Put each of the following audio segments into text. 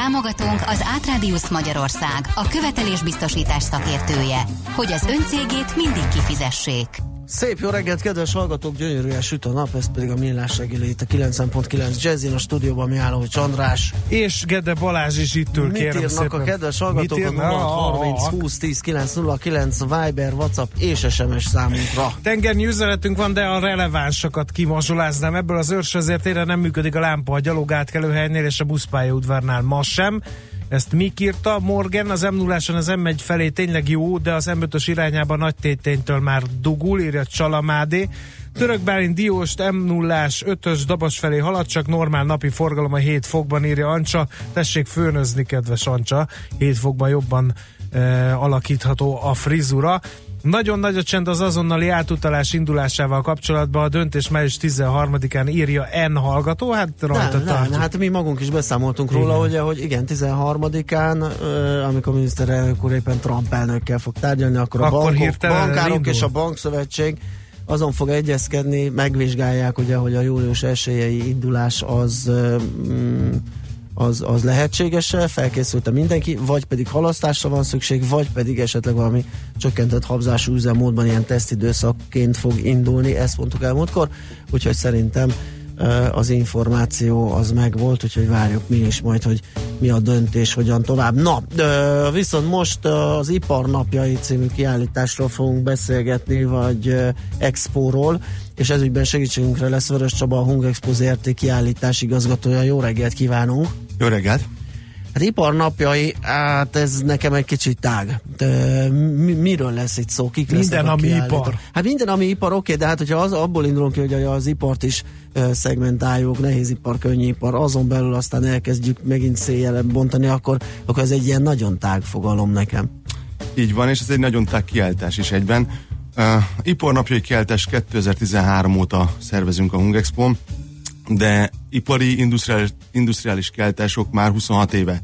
Támogatunk az Átrádiusz Magyarország, a követelésbiztosítás szakértője, hogy az öncégét mindig kifizessék. Szép jó reggelt, kedves hallgatók, gyönyörűen süt a nap, ez pedig a Millás reggeli itt a 90.9 Jazzin, a stúdióban mi álló, hogy Csandrás. És Gede Balázs is itt ül, Mit kérem írnak szépen. a kedves hallgatók a írnak? 0 30 20 10 909 Viber, WhatsApp és SMS számunkra. Tengernyi üzenetünk van, de a relevánsokat kimazsoláznám. Ebből az őrs azért ére nem működik a lámpa a gyalogátkelőhelynél és a buszpályaudvarnál ma sem. Ezt mi írta? Morgan, az m 0 az M1 felé tényleg jó, de az M5-ös irányában nagy téténytől már dugul, írja Csalamádé. Török Bálint Dióst m 0 5-ös Dabas felé halad, csak normál napi forgalom a 7 fokban írja Ancsa. Tessék főnözni, kedves Ancsa. 7 fokban jobban e, alakítható a frizura. Nagyon nagy a csend az azonnali átutalás indulásával kapcsolatban. A döntés május 13-án írja N hallgató. Hát rajta Nem, nem, tartjuk. hát mi magunk is beszámoltunk róla, Igen. ugye, hogy igen, 13-án, ö, amikor a miniszterelnök úr éppen Trump elnökkel fog tárgyalni, akkor, Akkor a bankok, bankárok elindul. és a bankszövetség azon fog egyezkedni, megvizsgálják ugye, hogy a július esélyei indulás az mm, az, az lehetséges-e, felkészült mindenki, vagy pedig halasztásra van szükség, vagy pedig esetleg valami csökkentett habzású üzemmódban ilyen tesztidőszakként fog indulni, ezt mondtuk el múltkor, úgyhogy szerintem az információ az megvolt, úgyhogy várjuk mi is majd, hogy mi a döntés, hogyan tovább. Na, viszont most az Ipar napjai című kiállításról fogunk beszélgetni, vagy expóról, és ezügyben segítségünkre lesz Vörös Csaba, a Hung Expo ZRT kiállítás igazgatója. Jó reggelt kívánunk! Jó reggelt! Hát iparnapjai, hát ez nekem egy kicsit tág. De mi, miről lesz itt szó? Kik Minden, ami kiállítók? ipar. Hát minden, ami ipar, oké, de hát hogyha az, abból indulunk ki, hogy az ipart is szegmentáljuk, nehézipar, könnyűipar, azon belül aztán elkezdjük megint széjjel bontani, akkor, akkor ez egy ilyen nagyon tág fogalom nekem. Így van, és ez egy nagyon tág kiállítás is egyben. Uh, iparnapjai kiállítás 2013 óta szervezünk a Hung Expo-n, de ipari, industriális, industriális kiállítások már 26 éve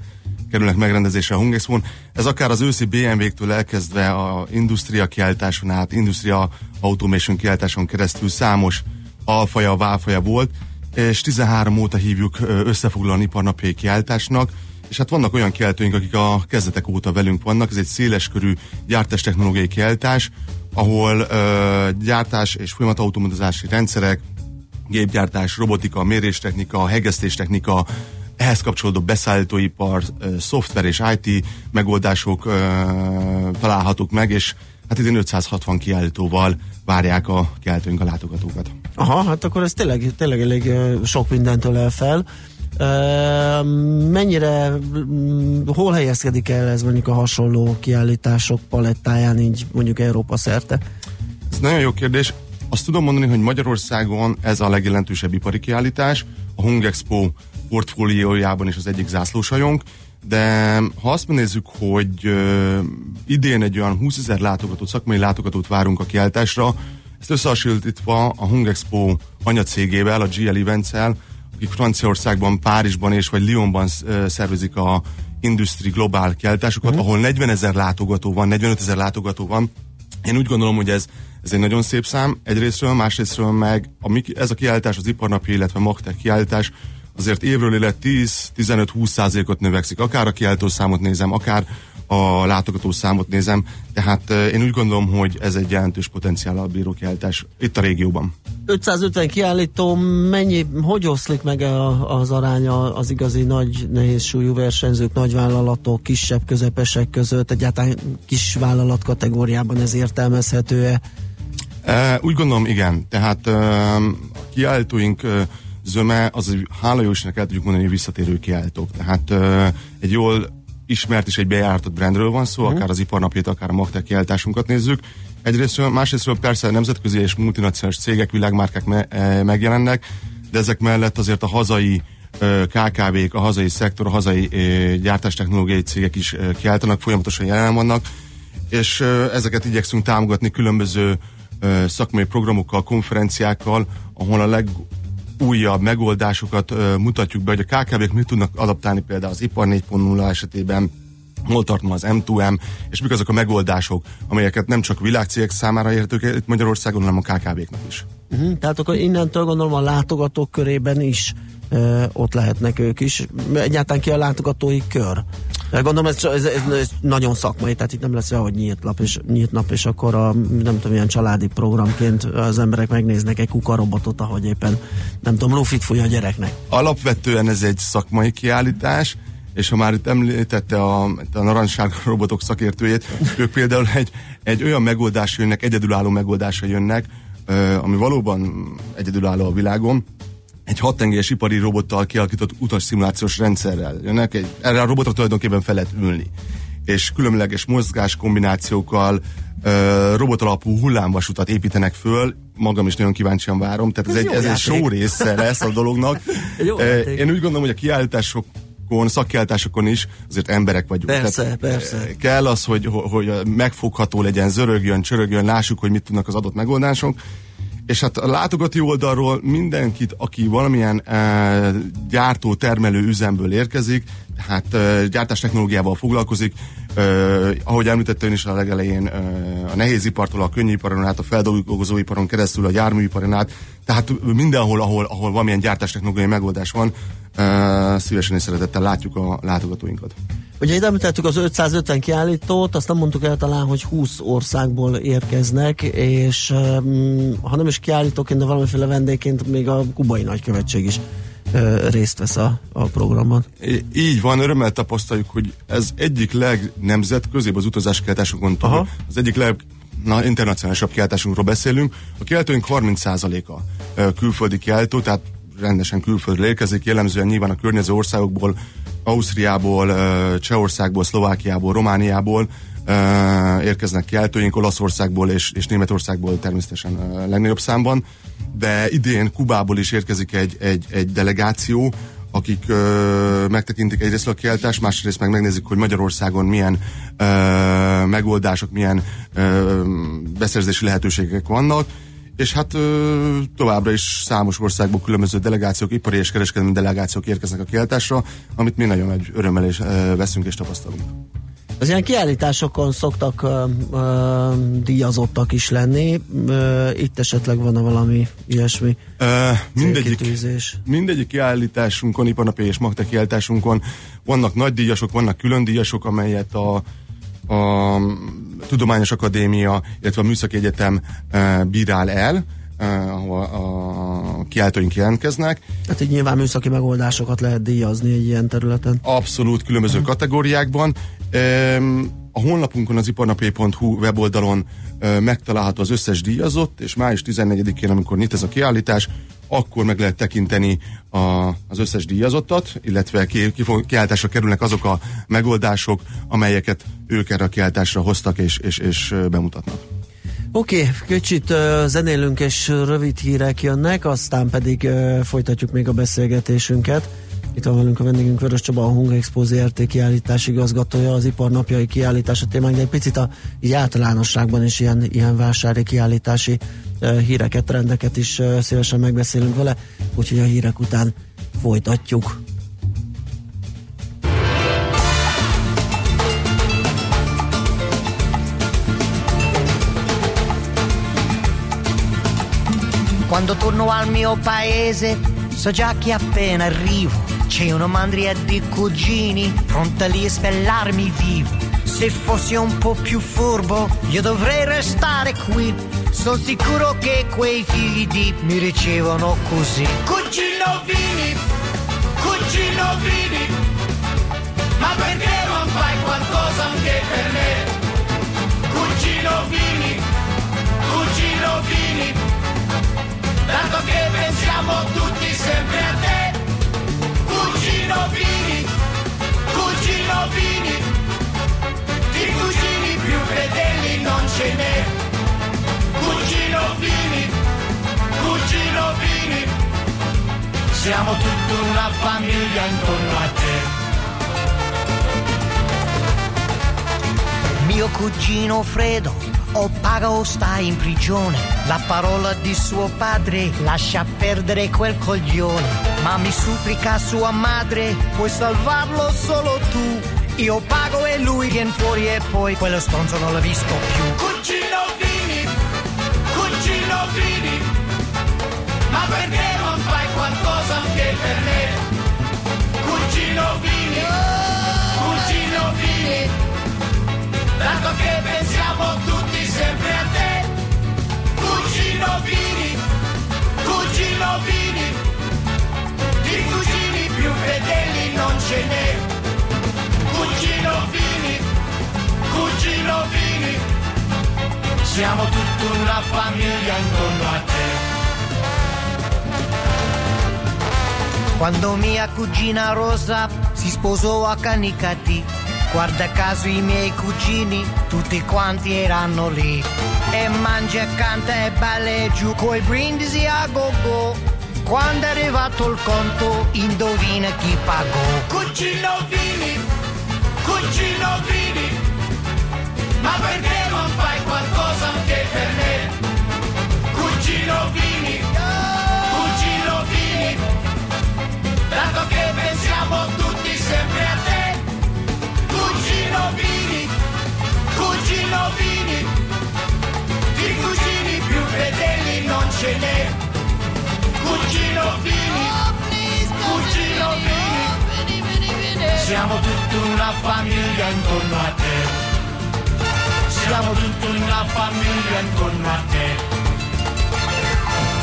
kerülnek megrendezésre a Hung Expo-n. Ez akár az őszi BMW-któl elkezdve a Industria kiállításon át, Industria Automation kiállításon keresztül számos alfaja, válfaja volt, és 13 óta hívjuk összefoglalóan iparnapjai kiállításnak, és hát vannak olyan kiállítóink, akik a kezdetek óta velünk vannak, ez egy széleskörű gyártástechnológiai kiállítás, ahol ö, gyártás és folyamatautomatizási rendszerek, gépgyártás, robotika, méréstechnika, hegesztéstechnika, ehhez kapcsolódó beszállítóipar, szoftver és IT megoldások találhatók meg, és hát idén 560 kiállítóval várják a kiállítóink a látogatókat. Aha, hát akkor ez tényleg, tényleg elég sok mindentől el fel. Mennyire, mm, hol helyezkedik el ez mondjuk a hasonló kiállítások palettáján, így mondjuk Európa szerte? Ez nagyon jó kérdés. Azt tudom mondani, hogy Magyarországon ez a legjelentősebb ipari kiállítás, a Hung Expo portfóliójában is az egyik zászlósajunk, de ha azt nézzük, hogy ö, idén egy olyan 20 ezer látogatót, szakmai látogatót várunk a kiállításra, ezt összehasonlítva a Hung Expo anyacégével, a GL Events-el, akik Franciaországban, Párizsban és vagy Lyonban szervezik a Industry Global kiállításokat, Mhm. ahol 40 ezer látogató van, 45 ezer látogató van, én úgy gondolom, hogy ez, ez egy nagyon szép szám egyrésztről, másrésztről meg a, ez a kiállítás, az iparnapi, illetve Magtech kiállítás azért évről élet 10-15-20 százalékot növekszik. Akár a kiállító számot nézem, akár a látogató számot nézem, tehát eh, én úgy gondolom, hogy ez egy jelentős potenciállal bíró kiállítás itt a régióban. 550 kiállító, mennyi, hogy oszlik meg a, az aránya az igazi nagy nehéz súlyú versenyzők, nagyvállalatok, kisebb, közepesek között, egyáltalán kis vállalat kategóriában ez értelmezhető-e? Úgy gondolom, igen. Tehát kiállítóink zöme, az, hála jó Istennek el tudjuk mondani, hogy visszatérő kiállítók. Tehát egy jól ismert és egy bejáratott brandről van szó, akár az iparnapját, akár a Magtech kiállításunkat nézzük. Egyrésztről, másrésztről persze nemzetközi és multinacionális cégek, világmárkák me, e, megjelennek, de ezek mellett azért a hazai KKV-k, a hazai szektor, a hazai gyártástechnológiai cégek is kiáltanak, folyamatosan jelen vannak, és ezeket igyekszünk támogatni különböző szakmai programokkal, konferenciákkal, ahol a legújabb megoldásokat ö, mutatjuk be, hogy a KKV-k mit tudnak adaptálni például az ipar 4.0 esetében, hol tart ma az M2M, és mik azok a megoldások, amelyeket nem csak világcégek számára értők itt Magyarországon, hanem a KKV-knak is. Uh-huh. Tehát akkor innentől gondolom a látogatók körében is uh, ott lehetnek ők is. Egyáltalán ki a látogatói kör? Gondolom ez, ez, ez, ez nagyon szakmai, tehát itt nem lesz olyan, hogy nyílt nap, és, nyílt nap, és akkor a, nem tudom, ilyen családi programként az emberek megnéznek egy kukarobotot, ahogy éppen, nem tudom, lufit fúj a gyereknek. Alapvetően ez egy szakmai kiállítás, és ha már itt említette a, a narancssárga robotok szakértőjét, ők például egy, egy olyan megoldás jönnek, egyedülálló megoldásra jönnek, ami valóban egyedülálló a világon, egy hattengelyes ipari robottal kialakított utas szimulációs rendszerrel jönnek, egy, erre a robotra tulajdonképpen fel lehet ülni. És különleges mozgás kombinációkkal robot alapú hullámvasutat építenek föl, magam is nagyon kíváncsian várom, tehát ez, ez egy, ez egy show része lesz a dolognak. Jó, Én úgy gondolom, hogy a kiállítások szakkiáltásokon is azért emberek vagyunk. Persze, Tehát persze. Kell az, hogy, hogy megfogható legyen, zörögjön, csörögjön, lássuk, hogy mit tudnak az adott megoldások. És hát a látogató oldalról mindenkit, aki valamilyen e, gyártó, termelő üzemből érkezik, tehát e, gyártás technológiával foglalkozik, e, ahogy említette ön is a legelején, e, a nehézipartól a könnyűiparon át, a feldolgozóiparon keresztül a járműiparon át, tehát mindenhol, ahol, ahol valamilyen gyártás technológiai megoldás van, szívesen és szeretettel látjuk a látogatóinkat. Ugye ide említettük az 550 kiállítót, azt nem mondtuk el talán, hogy 20 országból érkeznek, és um, ha nem is kiállítóként, de valamiféle vendégként még a kubai nagykövetség is részt vesz a, a programban. Így van, örömmel tapasztaljuk, hogy ez egyik legnemzetközibb az utazás kiáltásokon túl, az egyik leg na, internacionálisabb kiáltásunkról beszélünk. A kiáltóink 30%-a külföldi kiáltó, tehát rendesen külföldre érkezik, jellemzően nyilván a környező országokból, Ausztriából, Csehországból, Szlovákiából, Romániából érkeznek kiáltóink, Olaszországból és, és Németországból természetesen legnagyobb számban, de idén Kubából is érkezik egy, egy, egy delegáció, akik ö, megtekintik egyrészt a kiáltást, másrészt meg megnézik, hogy Magyarországon milyen ö, megoldások, milyen ö, beszerzési lehetőségek vannak, és hát ö, továbbra is számos országból különböző delegációk, ipari és kereskedelmi delegációk érkeznek a kiáltásra, amit mi nagyon nagy örömmel is ö, veszünk és tapasztalunk. Az ilyen kiállításokon szoktak ö, ö, díjazottak is lenni. Ö, itt esetleg van-e valami ilyesmi ö, mindegyik, mindegyik kiállításunkon, iparnapi és magte kiállításunkon vannak nagy díjasok, vannak külön díjasok, amelyet a a Tudományos Akadémia, illetve a Műszaki Egyetem e, bírál el, e, ahol a kiáltóink jelentkeznek. Tehát így nyilván műszaki megoldásokat lehet díjazni egy ilyen területen. Abszolút különböző kategóriákban. E, a honlapunkon az iparnapé.hu weboldalon megtalálható az összes díjazott, és május 14-én, amikor nyit ez a kiállítás, akkor meg lehet tekinteni a, az összes díjazottat, illetve ki, ki, kiáltásra kerülnek azok a megoldások, amelyeket ők erre a kiáltásra hoztak és, és, és bemutatnak. Oké, okay, kicsit uh, zenélünk és rövid hírek jönnek, aztán pedig uh, folytatjuk még a beszélgetésünket. Itt van velünk a vendégünk Vörös Csaba, a Hung Expo ZRT kiállítás igazgatója, az iparnapjai kiállítás a témánk, de egy picit a így általánosságban is ilyen, ilyen vásári kiállítási uh, híreket, trendeket is uh, szívesen megbeszélünk vele, úgyhogy a hírek után folytatjuk. Quando torno al mio paese so già che appena arrivo C'è una mandria di cugini pronta lì a spellarmi vivo. Se fossi un po' più furbo, io dovrei restare qui. Sono sicuro che quei figli di mi ricevono così. Cugino Vini, cugino Vini, ma perché non fai qualcosa anche per me? Cugino Vini, cugino Vini, tanto che pensiamo tutti sempre a te. Cugino Vini, cugino Vini, di cugini più fedeli non ce n'è. Cugino Vini, cugino Vini, siamo tutta una famiglia intorno a te. Mio cugino Fredo o paga o sta in prigione. La parola di suo padre lascia perdere quel coglione. Ma mi supplica sua madre, puoi salvarlo solo tu. Io pago e lui viene fuori e poi quello stronzo non l'ho visto più. Cugino Vini, cugino Vini, ma perché non fai qualcosa anche per me? Siamo tutta una famiglia intorno a te. Quando mia cugina Rosa si sposò a Canicati, guarda caso i miei cugini, tutti quanti erano lì. E mangia, canta e balla giù coi brindisi a go-go. Quando è arrivato il conto, indovina chi pagò. Cugino Vini, cugino Vini, ma perché per me? Cugino Vini, cugino Vini, dato che pensiamo tutti sempre a te. Cugino Vini, cugino Vini, di cugini più fedeli non ce n'è. Cugino Vini, cugino Vini, siamo tutta una famiglia intorno a te. Siamo tutta una famiglia intorno a te.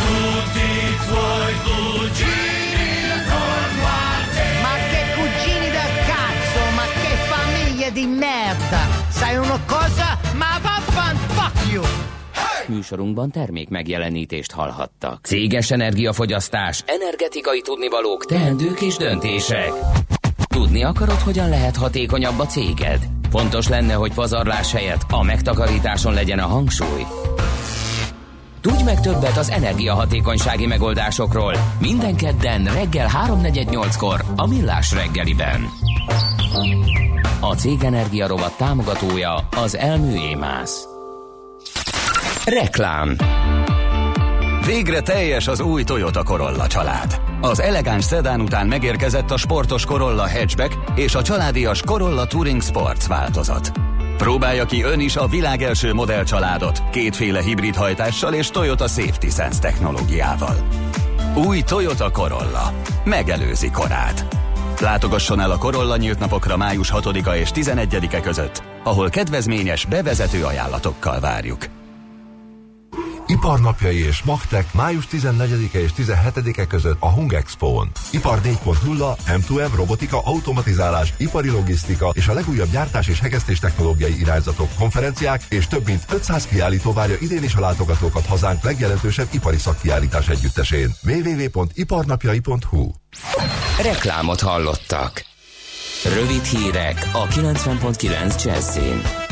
Tutti i tuoi cugini intorno a te. Ma che cugini del cazzo, ma che famiglia di merda! Sai una cosa? Ma vaffan fuck you! Műsorunkban termék megjelenítést hallhattak. Céges energiafogyasztás, energetikai tudnivalók, teendők és döntések. Tudni akarod, hogyan lehet hatékonyabb a céged? Fontos lenne, hogy pazarlás helyett a megtakarításon legyen a hangsúly. Tudj meg többet az energiahatékonysági megoldásokról minden kedden reggel 3.48-kor a Millás reggeliben. A Cég Energia rovat támogatója az Elmű Émász. Reklám Végre teljes az új Toyota Corolla család. Az elegáns szedán után megérkezett a sportos Corolla Hatchback és a családias Corolla Touring Sports változat. Próbálja ki ön is a világ első modellcsaládot kétféle hibrid hajtással és Toyota Safety Sense technológiával. Új Toyota Corolla. Megelőzi korát. Látogasson el a Corolla nyílt napokra május 6-a és 11-e között, ahol kedvezményes bevezető ajánlatokkal várjuk. Iparnapjai és Magtek május 14-e és 17-e között a Hung Expo-n. Ipar 4.0, M2M, robotika, automatizálás, ipari logisztika és a legújabb gyártás és hegesztés technológiai irányzatok, konferenciák és több mint 500 kiállító várja idén is a látogatókat hazánk legjelentősebb ipari szakkiállítás együttesén. www.iparnapjai.hu Reklámot hallottak. Rövid hírek a 90.9 Jazzin.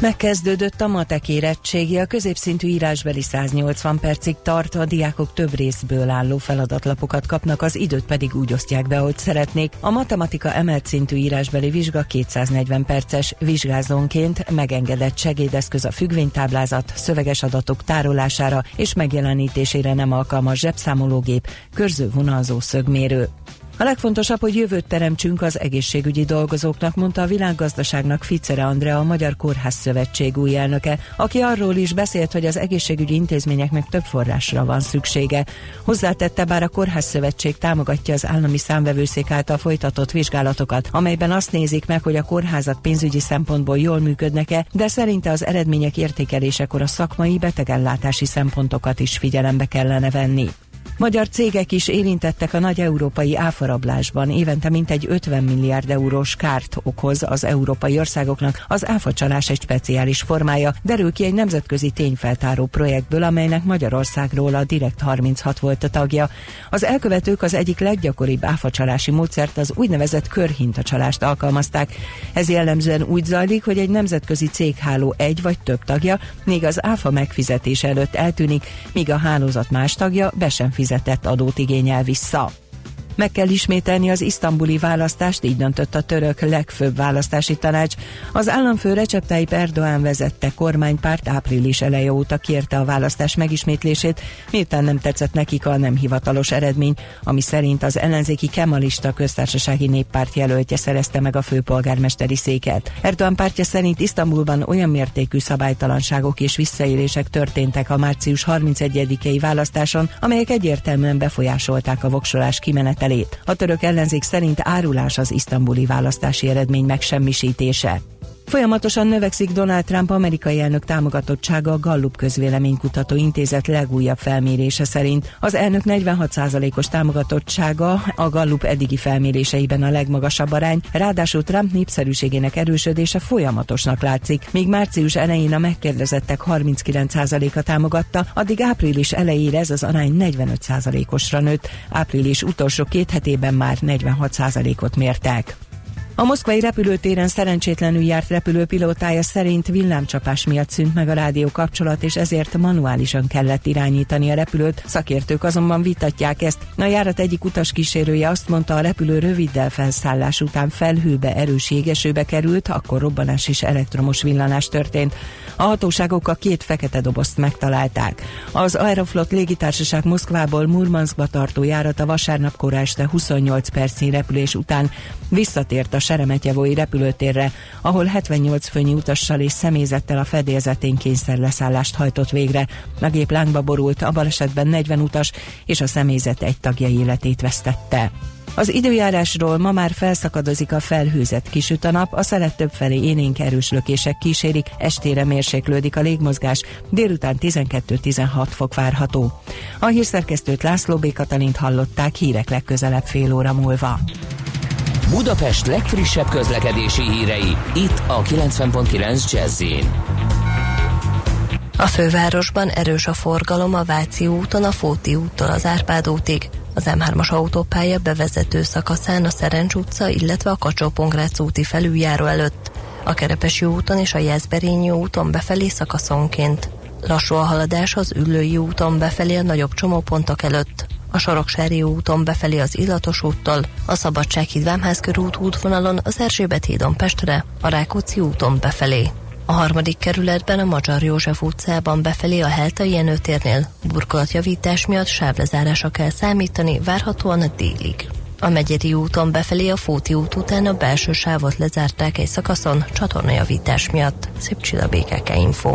Megkezdődött a matek érettségi, a középszintű írásbeli 180 percig tart, a diákok több részből álló feladatlapokat kapnak, az időt pedig úgy osztják be, ahogy szeretnék. A matematika emelt szintű írásbeli vizsga 240 perces, vizsgázónként megengedett segédeszköz a függvénytáblázat, szöveges adatok tárolására és megjelenítésére nem alkalmas zsebszámológép, körző vonalzó szögmérő. A legfontosabb, hogy jövőt teremtsünk az egészségügyi dolgozóknak, mondta a világgazdaságnak Ficere Andrea, a Magyar Kórház Szövetség új elnöke, aki arról is beszélt, hogy az egészségügyi intézményeknek több forrásra van szüksége. Hozzátette, bár a Kórház Szövetség támogatja az állami számvevőszék által folytatott vizsgálatokat, amelyben azt nézik meg, hogy a kórházak pénzügyi szempontból jól működnek-e, de szerinte az eredmények értékelésekor a szakmai betegellátási szempontokat is figyelembe kellene venni. Magyar cégek is érintettek a nagy európai áfarablásban. Évente mintegy 50 milliárd eurós kárt okoz az európai országoknak. Az áfacsalás egy speciális formája, derül ki egy nemzetközi tényfeltáró projektből, amelynek Magyarországról a Direkt 36 volt a tagja. Az elkövetők az egyik leggyakoribb áfacsalási módszert, az úgynevezett körhintacsalást alkalmazták. Ez jellemzően úgy zajlik, hogy egy nemzetközi cégháló egy vagy több tagja még az áfa megfizetése előtt eltűnik, míg a hálózat más tagja be sem fizetett adót igényel vissza. Meg kell ismételni az isztambuli választást, így döntött a török legfőbb választási tanács. Az államfő Recep Tayyip Erdoğan vezette kormánypárt április eleje óta kérte a választás megismétlését, miután nem tetszett nekik a nem hivatalos eredmény, ami szerint az ellenzéki kemalista köztársasági néppárt jelöltje szerezte meg a főpolgármesteri széket. Erdoğan pártja szerint Isztambulban olyan mértékű szabálytalanságok és visszaélések történtek a március 31-i választáson, amelyek egyértelműen befolyásolták a voksolás kimenetelét. A török ellenzék szerint árulás az isztambuli választási eredmény megsemmisítése. Folyamatosan növekszik Donald Trump amerikai elnök támogatottsága a Gallup közvéleménykutató intézet legújabb felmérése szerint. Az elnök 46%-os támogatottsága a Gallup eddigi felméréseiben a legmagasabb arány, ráadásul Trump népszerűségének erősödése folyamatosnak látszik, míg március elején a megkérdezettek 39%-a támogatta, addig április elejére ez az arány 45%-osra nőtt, április utolsó két hetében már 46%-ot mértek. A moszkvai repülőtéren szerencsétlenül járt repülő pilótája szerint villámcsapás miatt szűnt meg a rádió kapcsolat, és ezért manuálisan kellett irányítani a repülőt. Szakértők azonban vitatják ezt. A járat egyik utas kísérője azt mondta, a repülő röviddel felszállás után felhőbe erős jégesőbe került, akkor robbanás és elektromos villanás történt. A hatóságok a két fekete dobozt megtalálták. Az Aeroflot légitársaság Moszkvából Murmanskba tartó járata vasárnap kora este 28 percnyi repülés után visszatért a Seremetyevói repülőtérre, ahol 78 főnyi utassal és személyzettel a fedélzetén kényszerleszállást hajtott végre. A gép lángba borult, a balesetben 40 utas és a személyzet egy tagja életét vesztette. Az időjárásról ma már felszakadozik a felhőzet, kisüt a nap, a szelet többfelé élénk erős lökések kísérik, estére mérséklődik a légmozgás, délután 12-16 fok várható. A hírszerkesztőt László B. Katalint hallották hírek legközelebb fél óra múlva. Budapest legfrissebb közlekedési hírei, itt a 90.9 jazz A fővárosban erős a forgalom a Váci úton, a Fóti úttól az Árpád útig, az M3-as autópálya bevezető szakaszán a Szerencs utca, illetve a kacsó úti felüljáró előtt, a Kerepesi úton és a Jászberényi úton befelé szakaszonként. Lassú a haladás az Üllői úton befelé a nagyobb csomópontok előtt, a Soroksári úton befelé az Illatos úttól, a Szabadsághíd Vámház körút útvonalon az Erzsébet hídon Pestre, a Rákóczi úton befelé. A harmadik kerületben a Magyar József utcában befelé a Heltai Jenőtérnél burkolatjavítás miatt sávlezárásra kell számítani, várhatóan a délig. A Megyeri úton befelé a Fóti út után a belső sávot lezárták egy szakaszon csatornajavítás miatt. Szép csilla BKK Info.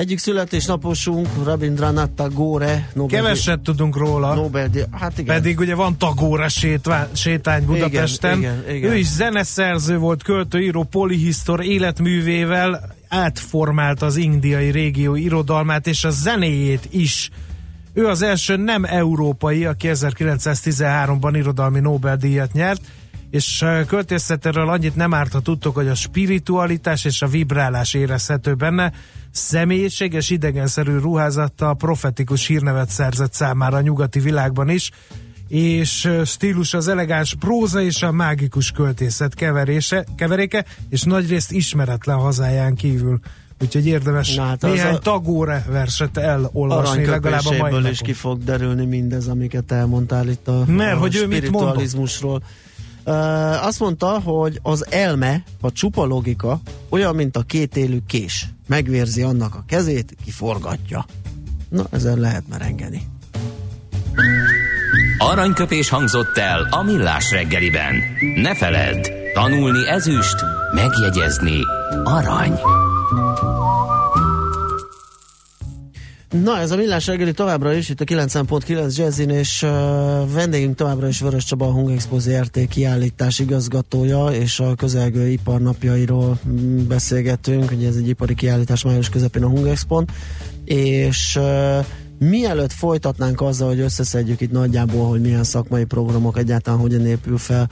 Egyik születésnaposunk, Rabindranath Tagore. Nobel Keveset tudunk róla. Nobel hát igen. Pedig ugye van Tagore sétvány, sétány Budapesten. Igen, igen, igen. Ő is zeneszerző volt, költőíró, polihisztor életművével átformált az indiai régió irodalmát és a zenéjét is. Ő az első nem európai, aki 1913-ban irodalmi Nobel-díjat nyert, és költészetéről annyit nem árt, ha tudtok, hogy a spiritualitás és a vibrálás érezhető benne, személyiséges, idegenszerű ruházattal profetikus hírnevet szerzett számára a nyugati világban is, és stílus az elegáns próza és a mágikus költészet keverése, keveréke, és nagyrészt ismeretlen hazáján kívül. Úgyhogy érdemes Na, hát néhány a tagóre verset elolvasni legalább a mai napon. is ki fog derülni mindez, amiket elmondtál itt a, Mert, a hogy ő mit spiritualizmusról. Uh, azt mondta, hogy az elme, a csupa logika olyan, mint a két élő kés. Megvérzi annak a kezét, kiforgatja. Na, ezen lehet merengeni. Aranyköpés hangzott el a millás reggeliben. Ne feledd, tanulni ezüst, megjegyezni arany. Na, ez a millás reggeli továbbra is, itt a 9.9 Jazzin, és uh, vendégünk továbbra is Vörös Csaba, a Hungexpo ZRT kiállítás igazgatója, és a közelgő iparnapjairól mm, beszélgetünk, ugye ez egy ipari kiállítás május közepén a Hungexpon, és uh, mielőtt folytatnánk azzal, hogy összeszedjük itt nagyjából, hogy milyen szakmai programok egyáltalán hogyan épül fel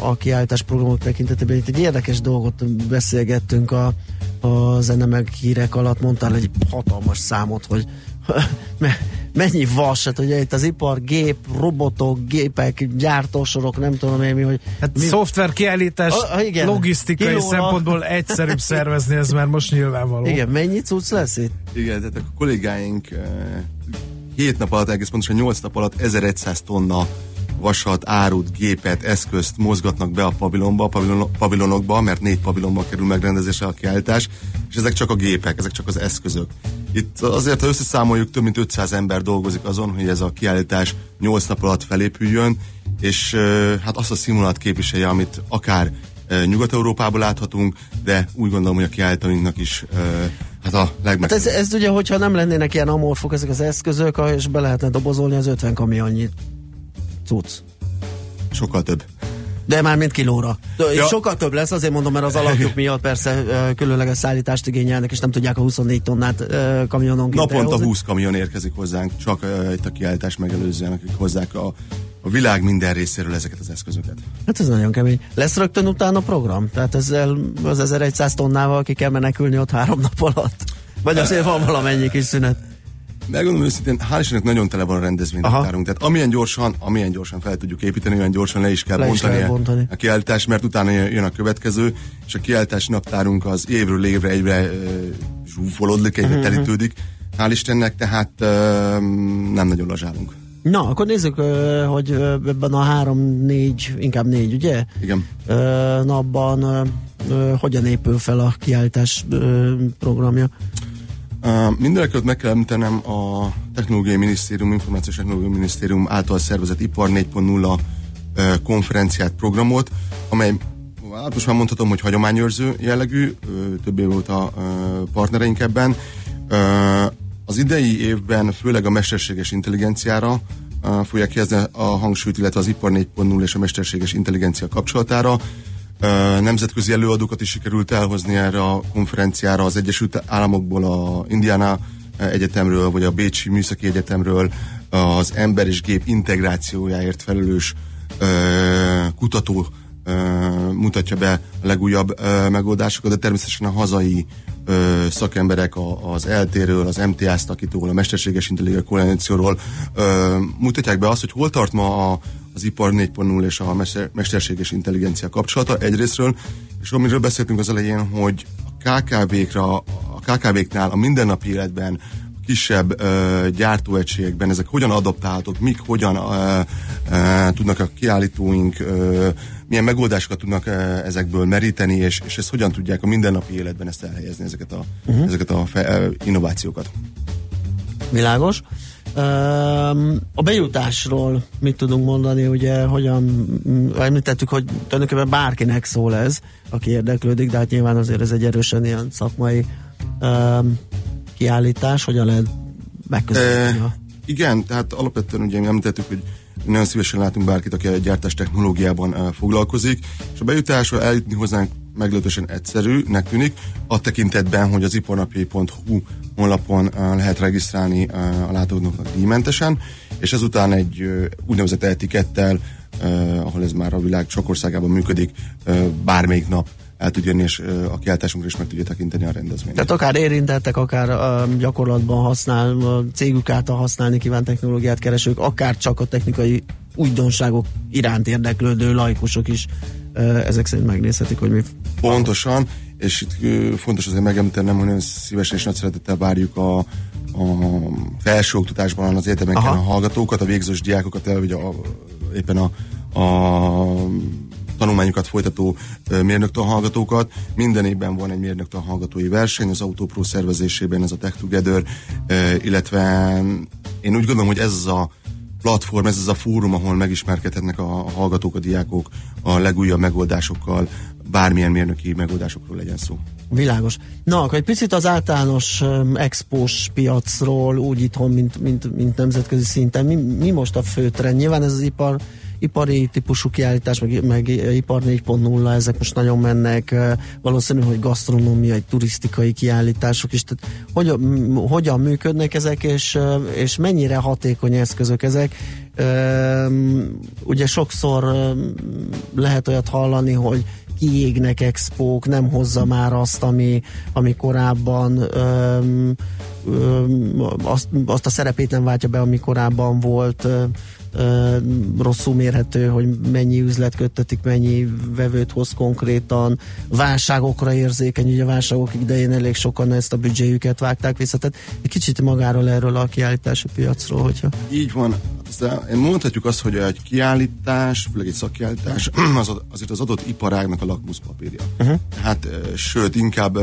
a kiállítás programok tekintetében. Itt egy érdekes dolgot beszélgettünk a, a zene meg hírek alatt, mondtál egy hatalmas számot, hogy mennyi vas, hát ugye itt az ipar, gép, robotok, gépek, gyártósorok, nem tudom én mi, hogy... Hát mi... szoftver kiállítás, a, igen, logisztikai kilóra. szempontból egyszerűbb szervezni, ez már most nyilvánvaló. Igen, mennyi cucc lesz itt? Igen, tehát a kollégáink 7 nap alatt, egész pontosan 8 nap alatt 1100 tonna vasat, árut, gépet, eszközt mozgatnak be a pavilonba, a pavilon, pavilonokba, mert négy pavilonba kerül megrendezésre a kiállítás, és ezek csak a gépek, ezek csak az eszközök. Itt azért, ha összeszámoljuk, több mint 500 ember dolgozik azon, hogy ez a kiállítás 8 nap alatt felépüljön, és hát azt a színvonalat képviselje, amit akár Nyugat-Európában láthatunk, de úgy gondolom, hogy a kiállítóinknak is hát a legmegfelelőbb. Hát ez, ez ugye, hogyha nem lennének ilyen amorfok ezek az eszközök, és be lehetne dobozolni az 50 kamionnyi cucc. Sokkal több. De már mint kilóra. Ja. Sokkal több lesz, azért mondom, mert az alapjuk miatt persze különleges szállítást igényelnek, és nem tudják a 24 tonnát kamiononként Naponta elhozni. 20 kamion érkezik hozzánk, csak itt a kiállítás megelőzően, akik hozzák a, a világ minden részéről ezeket az eszközöket. Hát ez nagyon kemény. Lesz rögtön utána program? Tehát ezzel az 1100 tonnával ki kell menekülni ott három nap alatt? Vagy azért van valamennyi kis szünet? Megmondom őszintén, hál' Istennek nagyon tele van a rendezvénynaptárunk. Tehát amilyen gyorsan, amilyen gyorsan fel tudjuk építeni, olyan gyorsan le is kell, le bontani, is kell bontani a kiállítás, mert utána jön a következő, és a kiállítási naptárunk az évről évre egyre uh, zsúfolódik, egyre uh-huh. telítődik. Hál' Istennek, tehát uh, nem nagyon lazsálunk. Na, akkor nézzük, hogy ebben a három-négy, inkább négy, ugye? Igen. Napban hogyan épül fel a kiállítás programja? Uh, meg kell említenem a Technológiai Minisztérium, Információs Technológiai Minisztérium által szervezett Ipar 4.0 uh, konferenciát, programot, amely már mondhatom, hogy hagyományőrző jellegű, uh, több év óta partnereink ebben. Az idei évben főleg a mesterséges intelligenciára fogják helyezni a hangsúlyt, illetve az Ipar 4.0 és a mesterséges intelligencia kapcsolatára. Nemzetközi előadókat is sikerült elhozni erre a konferenciára az Egyesült Államokból, a Indiana Egyetemről, vagy a Bécsi Műszaki Egyetemről az ember és gép integrációjáért felelős kutató mutatja be a legújabb megoldásokat, de természetesen a hazai szakemberek az eltéről, az MTA szakítól, a mesterséges intelligenciáról mutatják be azt, hogy hol tart ma a, az ipar 4.0 és a mesterséges intelligencia kapcsolata egyrésztről, és amiről beszéltünk az elején, hogy a KKV-kra, a KKV-knál a mindennapi életben kisebb ö, gyártóegységekben ezek hogyan adaptálhatók, mik hogyan ö, ö, tudnak a kiállítóink, ö, milyen megoldásokat tudnak ö, ezekből meríteni, és, és ezt hogyan tudják a mindennapi életben ezt elhelyezni, ezeket a, uh-huh. ezeket a fe, ö, innovációkat. Világos. A bejutásról mit tudunk mondani, ugye hogyan említettük, hogy tulajdonképpen bárkinek szól ez, aki érdeklődik, de hát nyilván azért ez egy erősen ilyen szakmai um, kiállítás, hogyan lehet megközelíteni? E, igen, tehát alapvetően ugye említettük, hogy nagyon szívesen látunk bárkit, aki a gyártás technológiában foglalkozik, és a bejutásra eljutni hozzánk meglehetősen egyszerűnek tűnik, a tekintetben, hogy az iparnapi.hu honlapon uh, lehet regisztrálni uh, a látogatóknak díjmentesen, és ezután egy uh, úgynevezett etikettel, ahol ez már a világ sok országában működik, bármelyik nap el tud jönni, és a kiáltásunkra is meg tudja tekinteni a rendezvényt. Tehát akár érintettek, akár gyakorlatban használ, a cégük által használni kíván technológiát keresők, akár csak a technikai újdonságok iránt érdeklődő laikusok is ezek szerint megnézhetik, hogy mi Pontosan, és itt fontos azért megemlítenem, hogy nagyon szívesen és nagy szeretettel várjuk a, a felsőoktatásban az egyetemeken a hallgatókat, a végzős diákokat, vagy a, éppen a, a tanulmányokat folytató mérnöktől hallgatókat. Minden évben van egy mérnöktől hallgatói verseny, az Autopro szervezésében ez a Tech Together, illetve én úgy gondolom, hogy ez az a platform, ez az a fórum, ahol megismerkedhetnek a hallgatók, a diákok a legújabb megoldásokkal, bármilyen mérnöki megoldásokról legyen szó. Világos. Na, akkor egy picit az általános um, expós piacról, úgy itthon, mint, mint, mint nemzetközi szinten. Mi, mi most a fő trend? Nyilván ez az ipar ipari típusú kiállítás, meg, meg ipar 4.0, ezek most nagyon mennek, valószínű, hogy gasztronómiai, turisztikai kiállítások is, tehát hogyan, hogyan működnek ezek, és, és mennyire hatékony eszközök ezek, ugye sokszor lehet olyat hallani, hogy kiégnek expók, nem hozza már azt, ami, ami korábban öm, öm, azt, azt a szerepét nem váltja be, ami korábban volt öm, rosszul mérhető, hogy mennyi üzlet köttetik, mennyi vevőt hoz konkrétan, válságokra érzékeny, ugye a válságok idején elég sokan ezt a büdzséjüket vágták vissza, tehát egy kicsit magáról erről a kiállítási piacról, hogyha... Így van, mondhatjuk azt, hogy egy kiállítás, főleg egy szakkiállítás, az, azért az adott iparágnak a lakmuszpapírja. Uh-huh. Tehát, sőt, inkább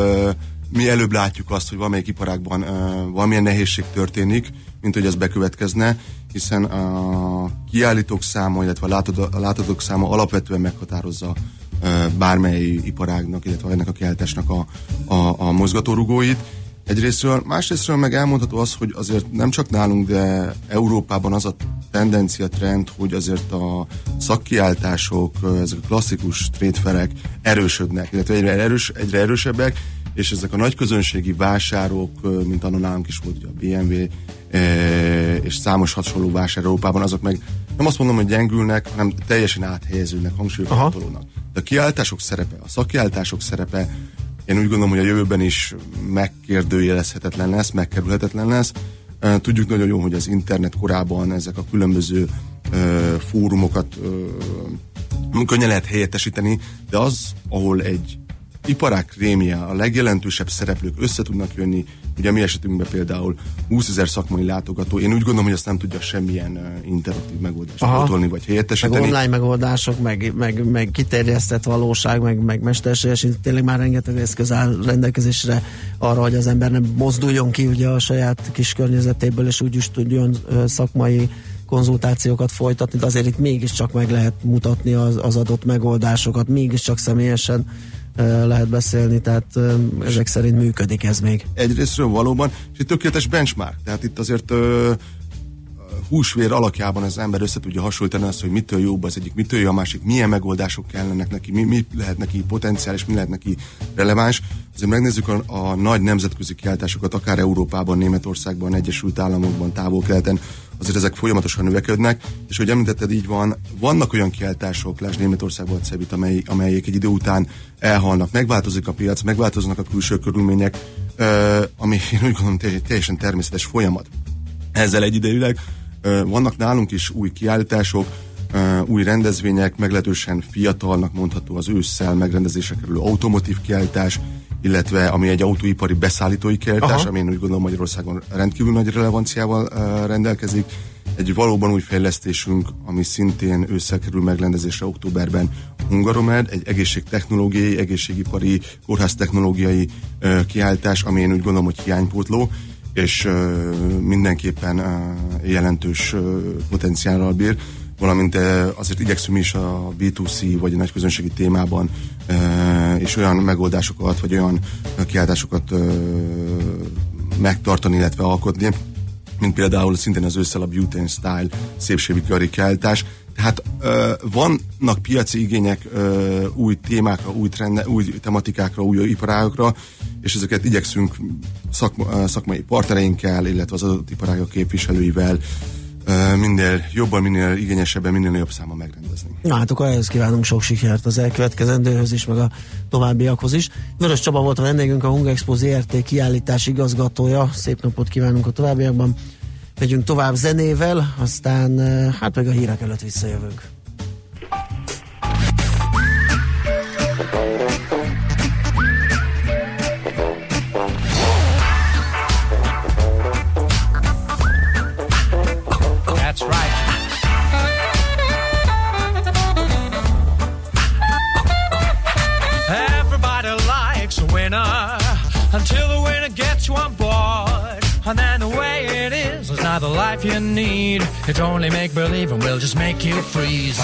mi előbb látjuk azt, hogy valamelyik iparágban uh, valamilyen nehézség történik, mint hogy ez bekövetkezne, hiszen a kiállítók száma, illetve a, látodók száma alapvetően meghatározza bármely iparágnak, illetve ennek a kiállításnak a, a, a mozgatórugóit. Egyrésztről, másrésztről meg elmondható az, hogy azért nem csak nálunk, de Európában az a tendencia, trend, hogy azért a szakkiáltások, ezek a klasszikus trédferek erősödnek, illetve egyre, erős, egyre erősebbek, és ezek a nagy közönségi vásárok, mint annak nálunk is volt ugye a BMW, és számos hasonló vásár Európában, azok meg nem azt mondom, hogy gyengülnek, hanem teljesen áthelyeződnek, hangsúlyokat De a kiáltások szerepe, a szakkiáltások szerepe, én úgy gondolom, hogy a jövőben is megkérdőjelezhetetlen lesz, megkerülhetetlen lesz. Tudjuk nagyon jó, hogy az internet korában ezek a különböző fórumokat könnyen lehet helyettesíteni, de az, ahol egy iparák krémia, a legjelentősebb szereplők össze tudnak jönni, ugye mi esetünkben például 20 ezer szakmai látogató, én úgy gondolom, hogy azt nem tudja semmilyen uh, interaktív megoldást pótolni vagy helyettesíteni. Meg online megoldások, meg, meg, meg kiterjesztett valóság, meg, meg mesterséges, tényleg már rengeteg eszköz áll rendelkezésre arra, hogy az ember nem mozduljon ki ugye a saját kis környezetéből, és úgy is tudjon uh, szakmai konzultációkat folytatni, de azért itt mégiscsak meg lehet mutatni az, az adott megoldásokat, mégiscsak személyesen lehet beszélni, tehát ezek szerint működik ez még. Egyrésztről valóban, és egy tökéletes benchmark, tehát itt azért ö, húsvér alakjában az ember össze tudja hasonlítani azt, hogy mitől jobb az egyik, mitől jó a másik, milyen megoldások kellenek neki, mi, mi lehet neki potenciális, mi lehet neki releváns. Azért megnézzük a, a nagy nemzetközi kiáltásokat, akár Európában, Németországban, Egyesült Államokban, távol-keleten, azért ezek folyamatosan növekednek, és hogy említetted, így van, vannak olyan kiáltások, lásd Németországban a Cebit, amely, amelyek egy idő után elhalnak, megváltozik a piac, megváltoznak a külső körülmények, uh, ami én úgy gondolom teljesen természetes folyamat. Ezzel egyidejűleg uh, vannak nálunk is új kiállítások, uh, új rendezvények, meglehetősen fiatalnak mondható az ősszel megrendezésre kerülő automotív kiállítás, illetve ami egy autóipari beszállítói kiállítás, Aha. ami én úgy gondolom Magyarországon rendkívül nagy relevanciával uh, rendelkezik. Egy valóban új fejlesztésünk, ami szintén ősszel kerül megrendezésre októberben, Hungaromed, egy egészségtechnológiai, egészségipari, kórháztechnológiai uh, kiállítás, ami én úgy gondolom, hogy hiánypótló, és uh, mindenképpen uh, jelentős uh, potenciállal bír valamint azért igyekszünk is a B2C vagy a nagy közönségi témában és olyan megoldásokat, vagy olyan kiáltásokat megtartani, illetve alkotni, mint például szintén az ősszel a Beauty and Style szépségipari kiállítás. Tehát ö, vannak piaci igények új témákra, új, trende, új tematikákra, új iparágokra, és ezeket igyekszünk szakma, szakmai partnereinkkel, illetve az adott iparágok képviselőivel minél jobban, minél igényesebben, minél jobb száma megrendezni. Na hát akkor ehhez kívánunk sok sikert az elkövetkezendőhöz is, meg a továbbiakhoz is. Vörös Csaba volt a vendégünk, a Hungexpo ZRT kiállítás igazgatója. Szép napot kívánunk a továbbiakban. Megyünk tovább zenével, aztán hát meg a hírek előtt visszajövünk. You need. It's only make believe and we'll just make you freeze.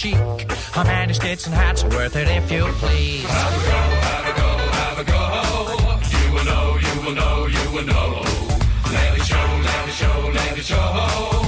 Chic. Man whose skates and hats are worth it if you please. Have a go, have a go, have a go. You will know, you will know, you will know. Let it show, let it show, let it show.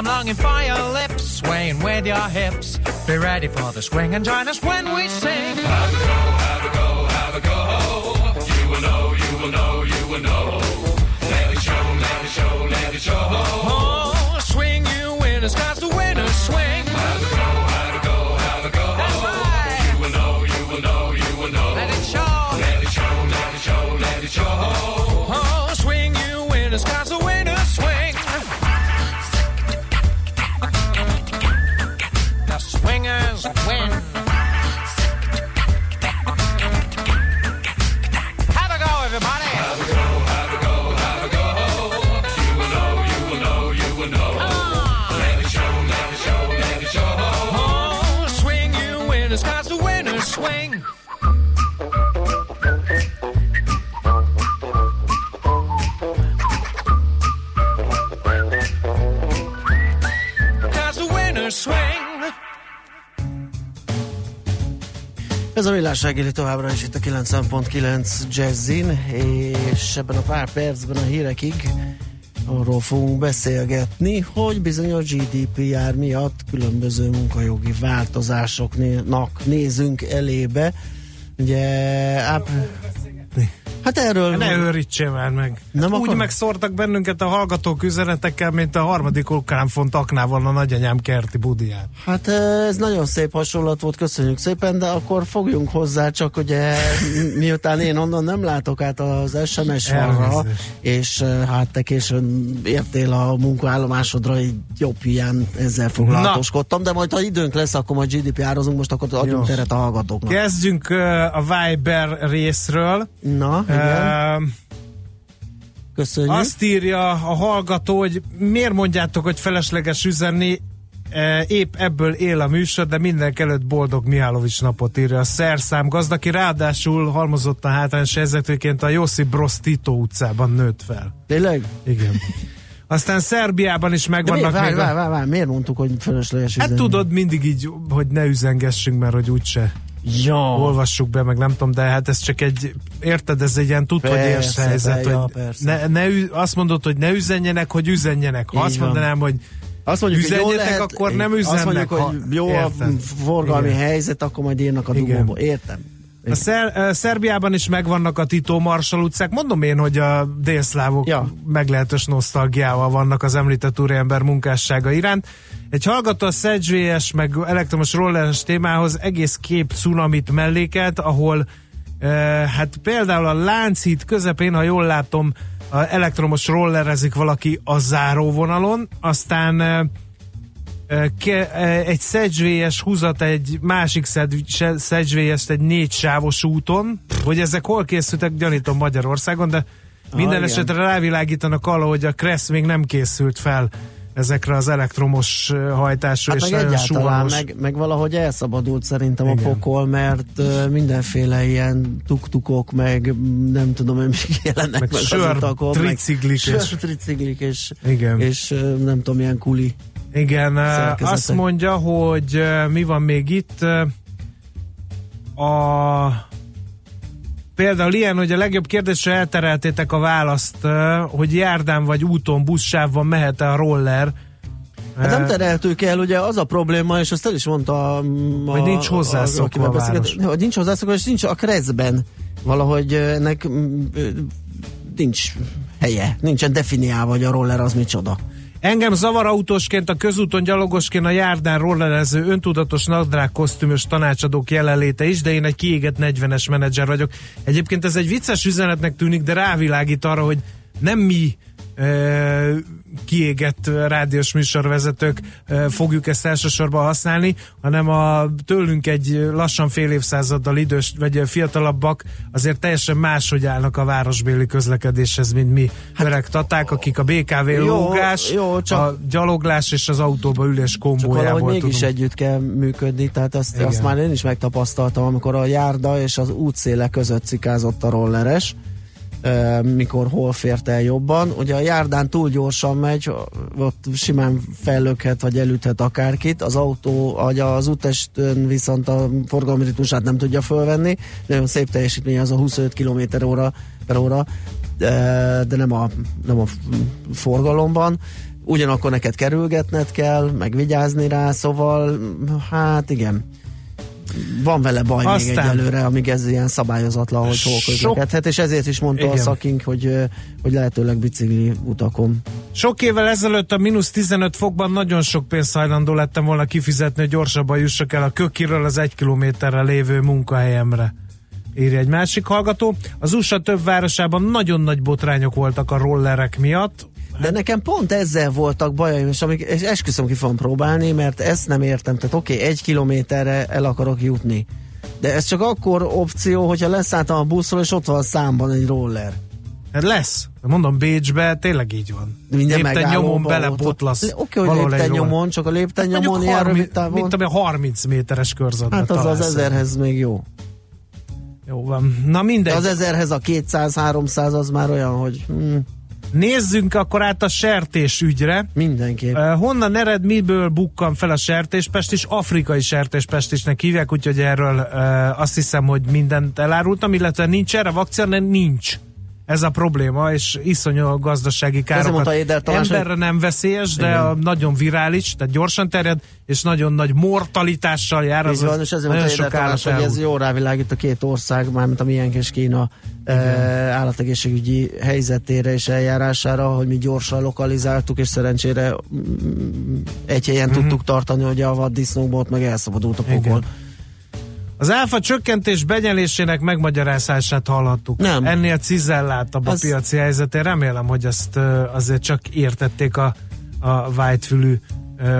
I'm longing for your lips, swaying with your hips. Be ready for the swing and join us when we sing. Have a go, have a go, have a go. You will know, you will know, you will know. Let it show, let it show, let it show. Ez a villás reggeli továbbra is itt a 90.9 Jazzin, és ebben a pár percben a hírekig arról fogunk beszélgetni, hogy bizony a GDPR miatt különböző munkajogi változásoknak nézünk elébe. Ugye áp... Hát erről... Ne őrítsél már meg. Nem hát úgy megszórtak bennünket a hallgatók üzenetekkel, mint a harmadik okránfont aknával a nagyanyám kerti budiát. Hát ez nagyon szép hasonlat volt, köszönjük szépen, de akkor fogjunk hozzá, csak ugye mi- miután én onnan nem látok át az SMS falra, és eh, hát te későn értél a munkaállomásodra, így jobb hiány ezzel foglalatoskodtam, de majd ha időnk lesz, akkor majd GDPR-ozunk, most akkor adjunk Jó. teret a hallgatóknak. Kezdjünk ö, a Viber részről. Na, igen, Ö, köszönjük. Azt írja a hallgató, hogy miért mondjátok, hogy felesleges üzenni, E, épp ebből él a műsor, de mindenek előtt boldog Mihálovics napot írja a szerszám gazda, aki ráadásul halmozottan hátrányos helyzetőként a Josip Broz Tito utcában nőtt fel. Tényleg? Igen. Aztán Szerbiában is megvannak várj, még várj, a... várj, várj, miért mondtuk, hogy felesleges Hát üzenni? tudod, mindig így, hogy ne üzengessünk, mert hogy úgyse ja. olvassuk be, meg nem tudom, de hát ez csak egy, érted, ez egy ilyen tud, hogy érsz Persze, helyzet, de, ja, hogy persze. ne, ne, ü- azt mondod, hogy ne üzenjenek, hogy üzenjenek. Ha Így azt van. mondanám, hogy Azt mondjuk, hogy jó Üzenjetek, lehet, akkor nem üzennek, Azt mondjuk, ha- hogy jó a Érted. forgalmi Igen. helyzet, akkor majd írnak a dugóba. Értem. A Szer- Szerbiában is megvannak a Tito Marshall utcák. Mondom én, hogy a délszlávok Ja. meglehetős nosztalgiával vannak az említett úriember munkássága iránt. Egy hallgató a Sedgwick meg elektromos rolleres témához egész kép cunamit mellékelt, ahol uh, hát például a Lánchíd közepén, ha jól látom, a elektromos rollerezik valaki a záróvonalon, aztán ke, egy szedzsvélyes húzat egy másik szedzsvélyest egy négy sávos úton, hogy ezek hol készültek, gyanítom Magyarországon, de minden igen. esetre rávilágítanak arra, hogy a Kressz még nem készült fel ezekre az elektromos hajtású Hát és meg egyáltalán, meg, meg valahogy elszabadult szerintem Igen. a pokol, mert mindenféle ilyen tuktukok, meg nem tudom, én még jelennek Meg meg, sör az utakon, triciklik és- Sör triciklik, és, Igen. és nem tudom, ilyen kuli. Igen, szerkezetek. azt mondja, hogy ö, mi van még itt. ö, A Például ilyen, hogy a legjobb kérdésre eltereltétek a választ, hogy járdán vagy úton, buszsávban mehet-e a roller. Hát nem tereltük el, ugye az a probléma, és azt el is mondta mm, a, Hogy nincs hozzászokva akivel a beszélgettem, város. hogy nincs hozzászokva, és nincs a kreszben valahogy ennek mm, nincs helye, nincsen definiálva, hogy a roller az micsoda. Engem zavar autósként, a közúton gyalogosként a járdán rollerező öntudatos nadrág kosztümös tanácsadók jelenléte is, de én egy kiégett 40-es menedzser vagyok. Egyébként ez egy vicces üzenetnek tűnik, de rávilágít arra, hogy nem mi kiégett rádiós műsorvezetők fogjuk ezt elsősorban használni, hanem a tőlünk egy lassan fél évszázaddal idős, vagy fiatalabbak azért teljesen máshogy állnak a városbéli közlekedéshez, mint mi hát, öreg taták, akik a BKV Jó, lógás, jó, csak- a gyaloglás és az autóba ülés Csak kombójából mégis tudunk. együtt kell működni, tehát azt, Igen. azt már én is megtapasztaltam, amikor a járda és az útszéle között cikázott a rolleres, mikor hol fért el jobban. Ugye a járdán túl gyorsan megy, ott simán fellökhet vagy elüthet akárkit, az autó, vagy az útestön viszont a forgalmi ritmusát nem tudja fölvenni, nagyon szép teljesítmény az a 25 km óra per óra, de nem, a, nem a forgalomban. Ugyanakkor neked kerülgetned kell, meg vigyázni rá, szóval hát igen. Van vele baj Aztán, még egyelőre, amíg ez ilyen szabályozatlan, hogy hol közlekedhet, és ezért is mondta Igen. a szakink, hogy, hogy lehetőleg bicikli utakon. Sok évvel ezelőtt a mínusz 15 fokban nagyon sok pénzt hajlandó lettem volna kifizetni, hogy gyorsabban jussak el a kökiről az egy kilométerre lévő munkahelyemre. Írja egy másik hallgató. Az USA több városában nagyon nagy botrányok voltak a rollerek miatt. De nekem pont ezzel voltak bajaim, és, amik, és esküszöm ki fogom próbálni, mert ezt nem értem. Tehát oké, okay, egy kilométerre el akarok jutni. De ez csak akkor opció, hogyha leszálltam a buszról, és ott van a számban egy roller. Hát lesz. Mondom, Bécsbe tényleg így van. Minden Lépten nyomon belebotlasz. Le- Oké, hogy valahol lépten nyomon, csak a lépten Hát nyomon ilyen 30, rövid távon. Mint ami 30 méteres körzetben Hát az az ezerhez még jó. Jó van. Na mindegy. De az ezerhez a 200-300 az már olyan, hogy hm, Nézzünk akkor át a sertés ügyre. mindenképp. Uh, honnan ered, miből bukkan fel a sertéspest, és afrikai sertéspestisnek hívják, úgyhogy erről uh, azt hiszem, hogy mindent elárultam, illetve nincs erre vakcina, nincs. Ez a probléma, és iszonyú gazdasági károkat. mondta Éder Emberre nem veszélyes, de a, nagyon virális, tehát gyorsan terjed, és nagyon nagy mortalitással jár. Az van, és ezért mondta Éder Tamás, hogy ez jó rávilágít a két ország, mármint a miénk és Kína e, állategészségügyi helyzetére és eljárására, hogy mi gyorsan lokalizáltuk, és szerencsére mm, egy helyen Mhm. tudtuk tartani, hogy a vaddisznókból ott meg elszabadult a pokol. Igen. Az áfa csökkentés benyelésének megmagyarázását hallhattuk. Nem. Ennél cizellátabb a Az- piaci helyzet. Én remélem, hogy ezt azért csak értették a, a vájtfülű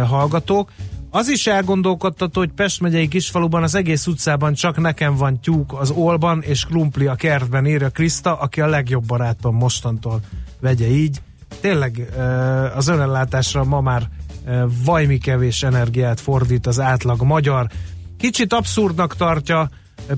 hallgatók. Az is elgondolkodtató, hogy Pest megyei kisfaluban az egész utcában csak nekem van tyúk az olban és krumpli a kertben, írja Kriszta, aki a legjobb barátom mostantól vegye így. Tényleg az önellátásra ma már vajmi kevés energiát fordít az átlag magyar. Kicsit abszurdnak tartja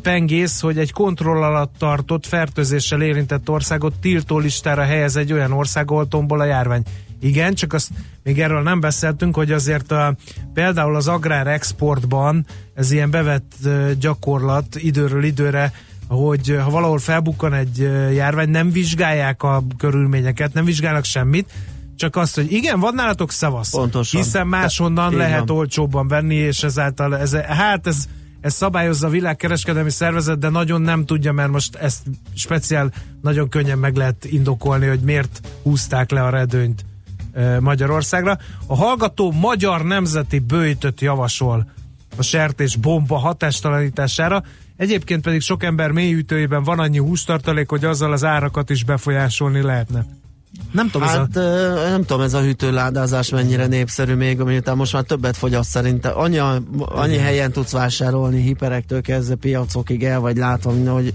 Pengész, hogy egy kontroll alatt tartott, fertőzéssel érintett országot tiltó listára helyez egy olyan ország, ahol a járvány. Igen, csak azt még erről nem beszéltünk, hogy azért a, például az agrár exportban ez ilyen bevett ö, gyakorlat időről időre, hogy ha valahol felbukkan egy járvány, nem vizsgálják a körülményeket, nem vizsgálnak semmit, csak azt, hogy igen, van nálatok szavasz. Pontosan. Hiszen máshonnan Így lehet van. olcsóbban venni, és ezáltal ez, hát ez, ez szabályozza a világkereskedelmi szervezet, de nagyon nem tudja, mert most ezt speciál nagyon könnyen meg lehet indokolni, hogy miért húzták le a redőnyt Magyarországra. A hallgató magyar nemzeti bőjtöt javasol a sertés bomba hatástalanítására. Egyébként pedig sok ember mélyütőjében van annyi hústartalék, hogy azzal az árakat is befolyásolni lehetne. Nem tudom, ez a... Hát nem tudom, ez a hűtőládázás mennyire népszerű még, miután most már többet fogyaszt szerintem. Annyi, annyi helyen tudsz vásárolni, hiperektől kezdve piacokig el vagy látva, minden, hogy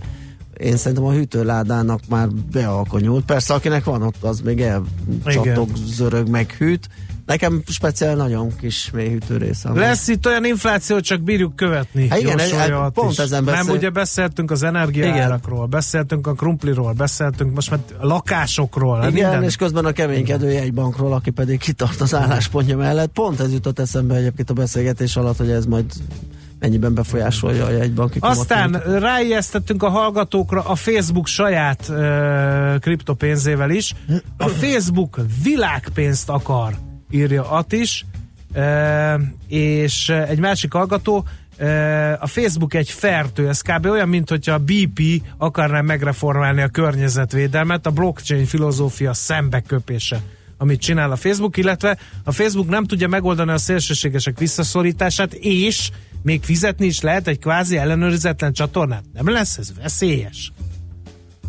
én szerintem a hűtőládának már bealkonyult. Persze, akinek van ott, az még elcsattog, zörög, meg hűt. Nekem speciál nagyon kis mély hűtő része. Lesz itt olyan infláció, csak bírjuk követni. Hát igen, Attis. pont ezen beszél- Nem, ugye beszéltünk az energiaárakról, beszéltünk a krumpliról, beszéltünk most már a lakásokról. hát Igen, minden. és közben a keménykedő jegybankról, aki pedig kitart az álláspontja mellett. Pont ez jutott eszembe egyébként a beszélgetés alatt, hogy ez majd mennyiben befolyásolja a jegybanki Aztán ráijesztettünk a hallgatókra a Facebook saját ö, kriptopénzével is. A Facebook világpénzt akar, írja Atis, ö, és egy másik hallgató, a Facebook egy fertő, ez kb. olyan, mint hogyha a BP akarná megreformálni a környezetvédelmet, a blockchain filozófia szembeköpése amit csinál a Facebook, illetve a Facebook nem tudja megoldani a szélsőségesek visszaszorítását, és még fizetni is lehet egy kvázi ellenőrizetlen csatornát. Nem lesz ez veszélyes?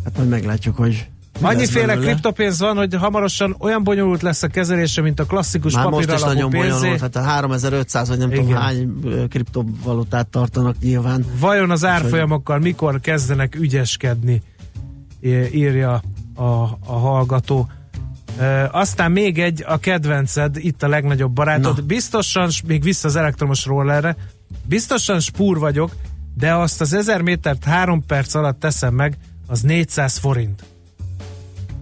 Hát majd meglátjuk, hogy Annyiféle kriptopénz van, hogy hamarosan olyan bonyolult lesz a kezelése, mint a klasszikus Már most papír is alapú nagyon pénzé. bonyolult, hát a 3500 vagy nem Igen. tudom hány kriptovalutát tartanak nyilván. Vajon az árfolyamokkal mikor kezdenek ügyeskedni, írja a, a hallgató. E, aztán még egy, a kedvenced, itt a legnagyobb barátod. Na. Biztosan, még vissza az elektromos rollerre, biztosan spúr vagyok, de azt az 1000 métert három perc alatt teszem meg, az 400 forint.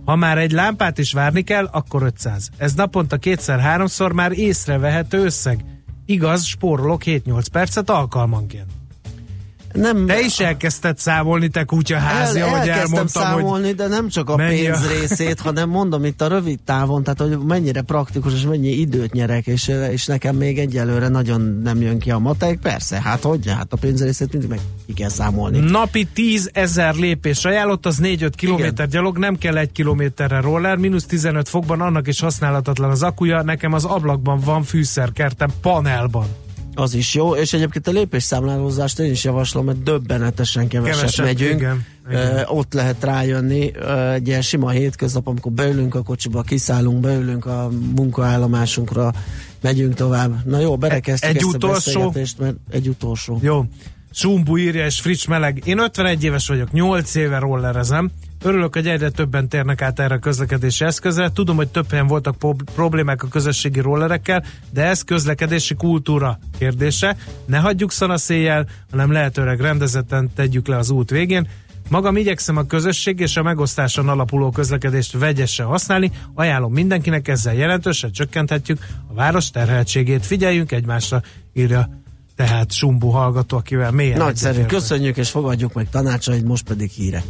Ha már egy lámpát is várni kell, akkor 500. Ez naponta kétszer-háromszor már észrevehető összeg. Igaz, spórolok 7-8 percet alkalmanként. Nem, Te is elkezdted számolni, te kutyaházja, el, hogy elkezdtem elmondtam, számolni, de nem csak a mennyi a- pénz részét, hanem mondom itt a rövid távon, tehát hogy mennyire praktikus és mennyi időt nyerek, és, és nekem még egyelőre nagyon nem jön ki a matek. Persze, hát hogy? Hát a pénz részét mindig meg ki kell számolni. hogy napi 10 ezer lépés ajánlott, az 4-5 kilométer gyalog, nem kell egy kilométerre roller, mínusz 15 fokban, annak is használhatatlan az akuja, nekem az ablakban van fűszerkertem, panelban. Az is jó, és egyébként a lépésszámlálózást én is javaslom, mert döbbenetesen keveset Keveset, megyünk. igen, igen. Ö, ott lehet rájönni, ö, egy ilyen sima hétköznap, amikor beülünk a kocsiba, kiszállunk, beülünk a munkaállomásunkra, megyünk tovább. Na jó, berekeztük Egy ezt utolsó? a beszélgetést, mert egy utolsó. Jó. Sumbu írja, és friss meleg. Én 51 éves vagyok, 8 éve rollerezem. Örülök, hogy egyre többen térnek át erre a közlekedési eszközre. Tudom, hogy több helyen voltak problémák a közösségi rollerekkel, de ez közlekedési kultúra kérdése. Ne hagyjuk szanaszéjjel, hanem lehetőleg rendezetten tegyük le az út végén. Magam igyekszem a közösség és a megosztáson alapuló közlekedést vegyesen használni. Ajánlom mindenkinek, ezzel jelentősen csökkenthetjük a város terheltségét. Figyeljünk egymásra, írja tehát Sumbu hallgató, akivel mélyen Nagyszerű, köszönjük és fogadjuk meg tanácsait, most pedig híre.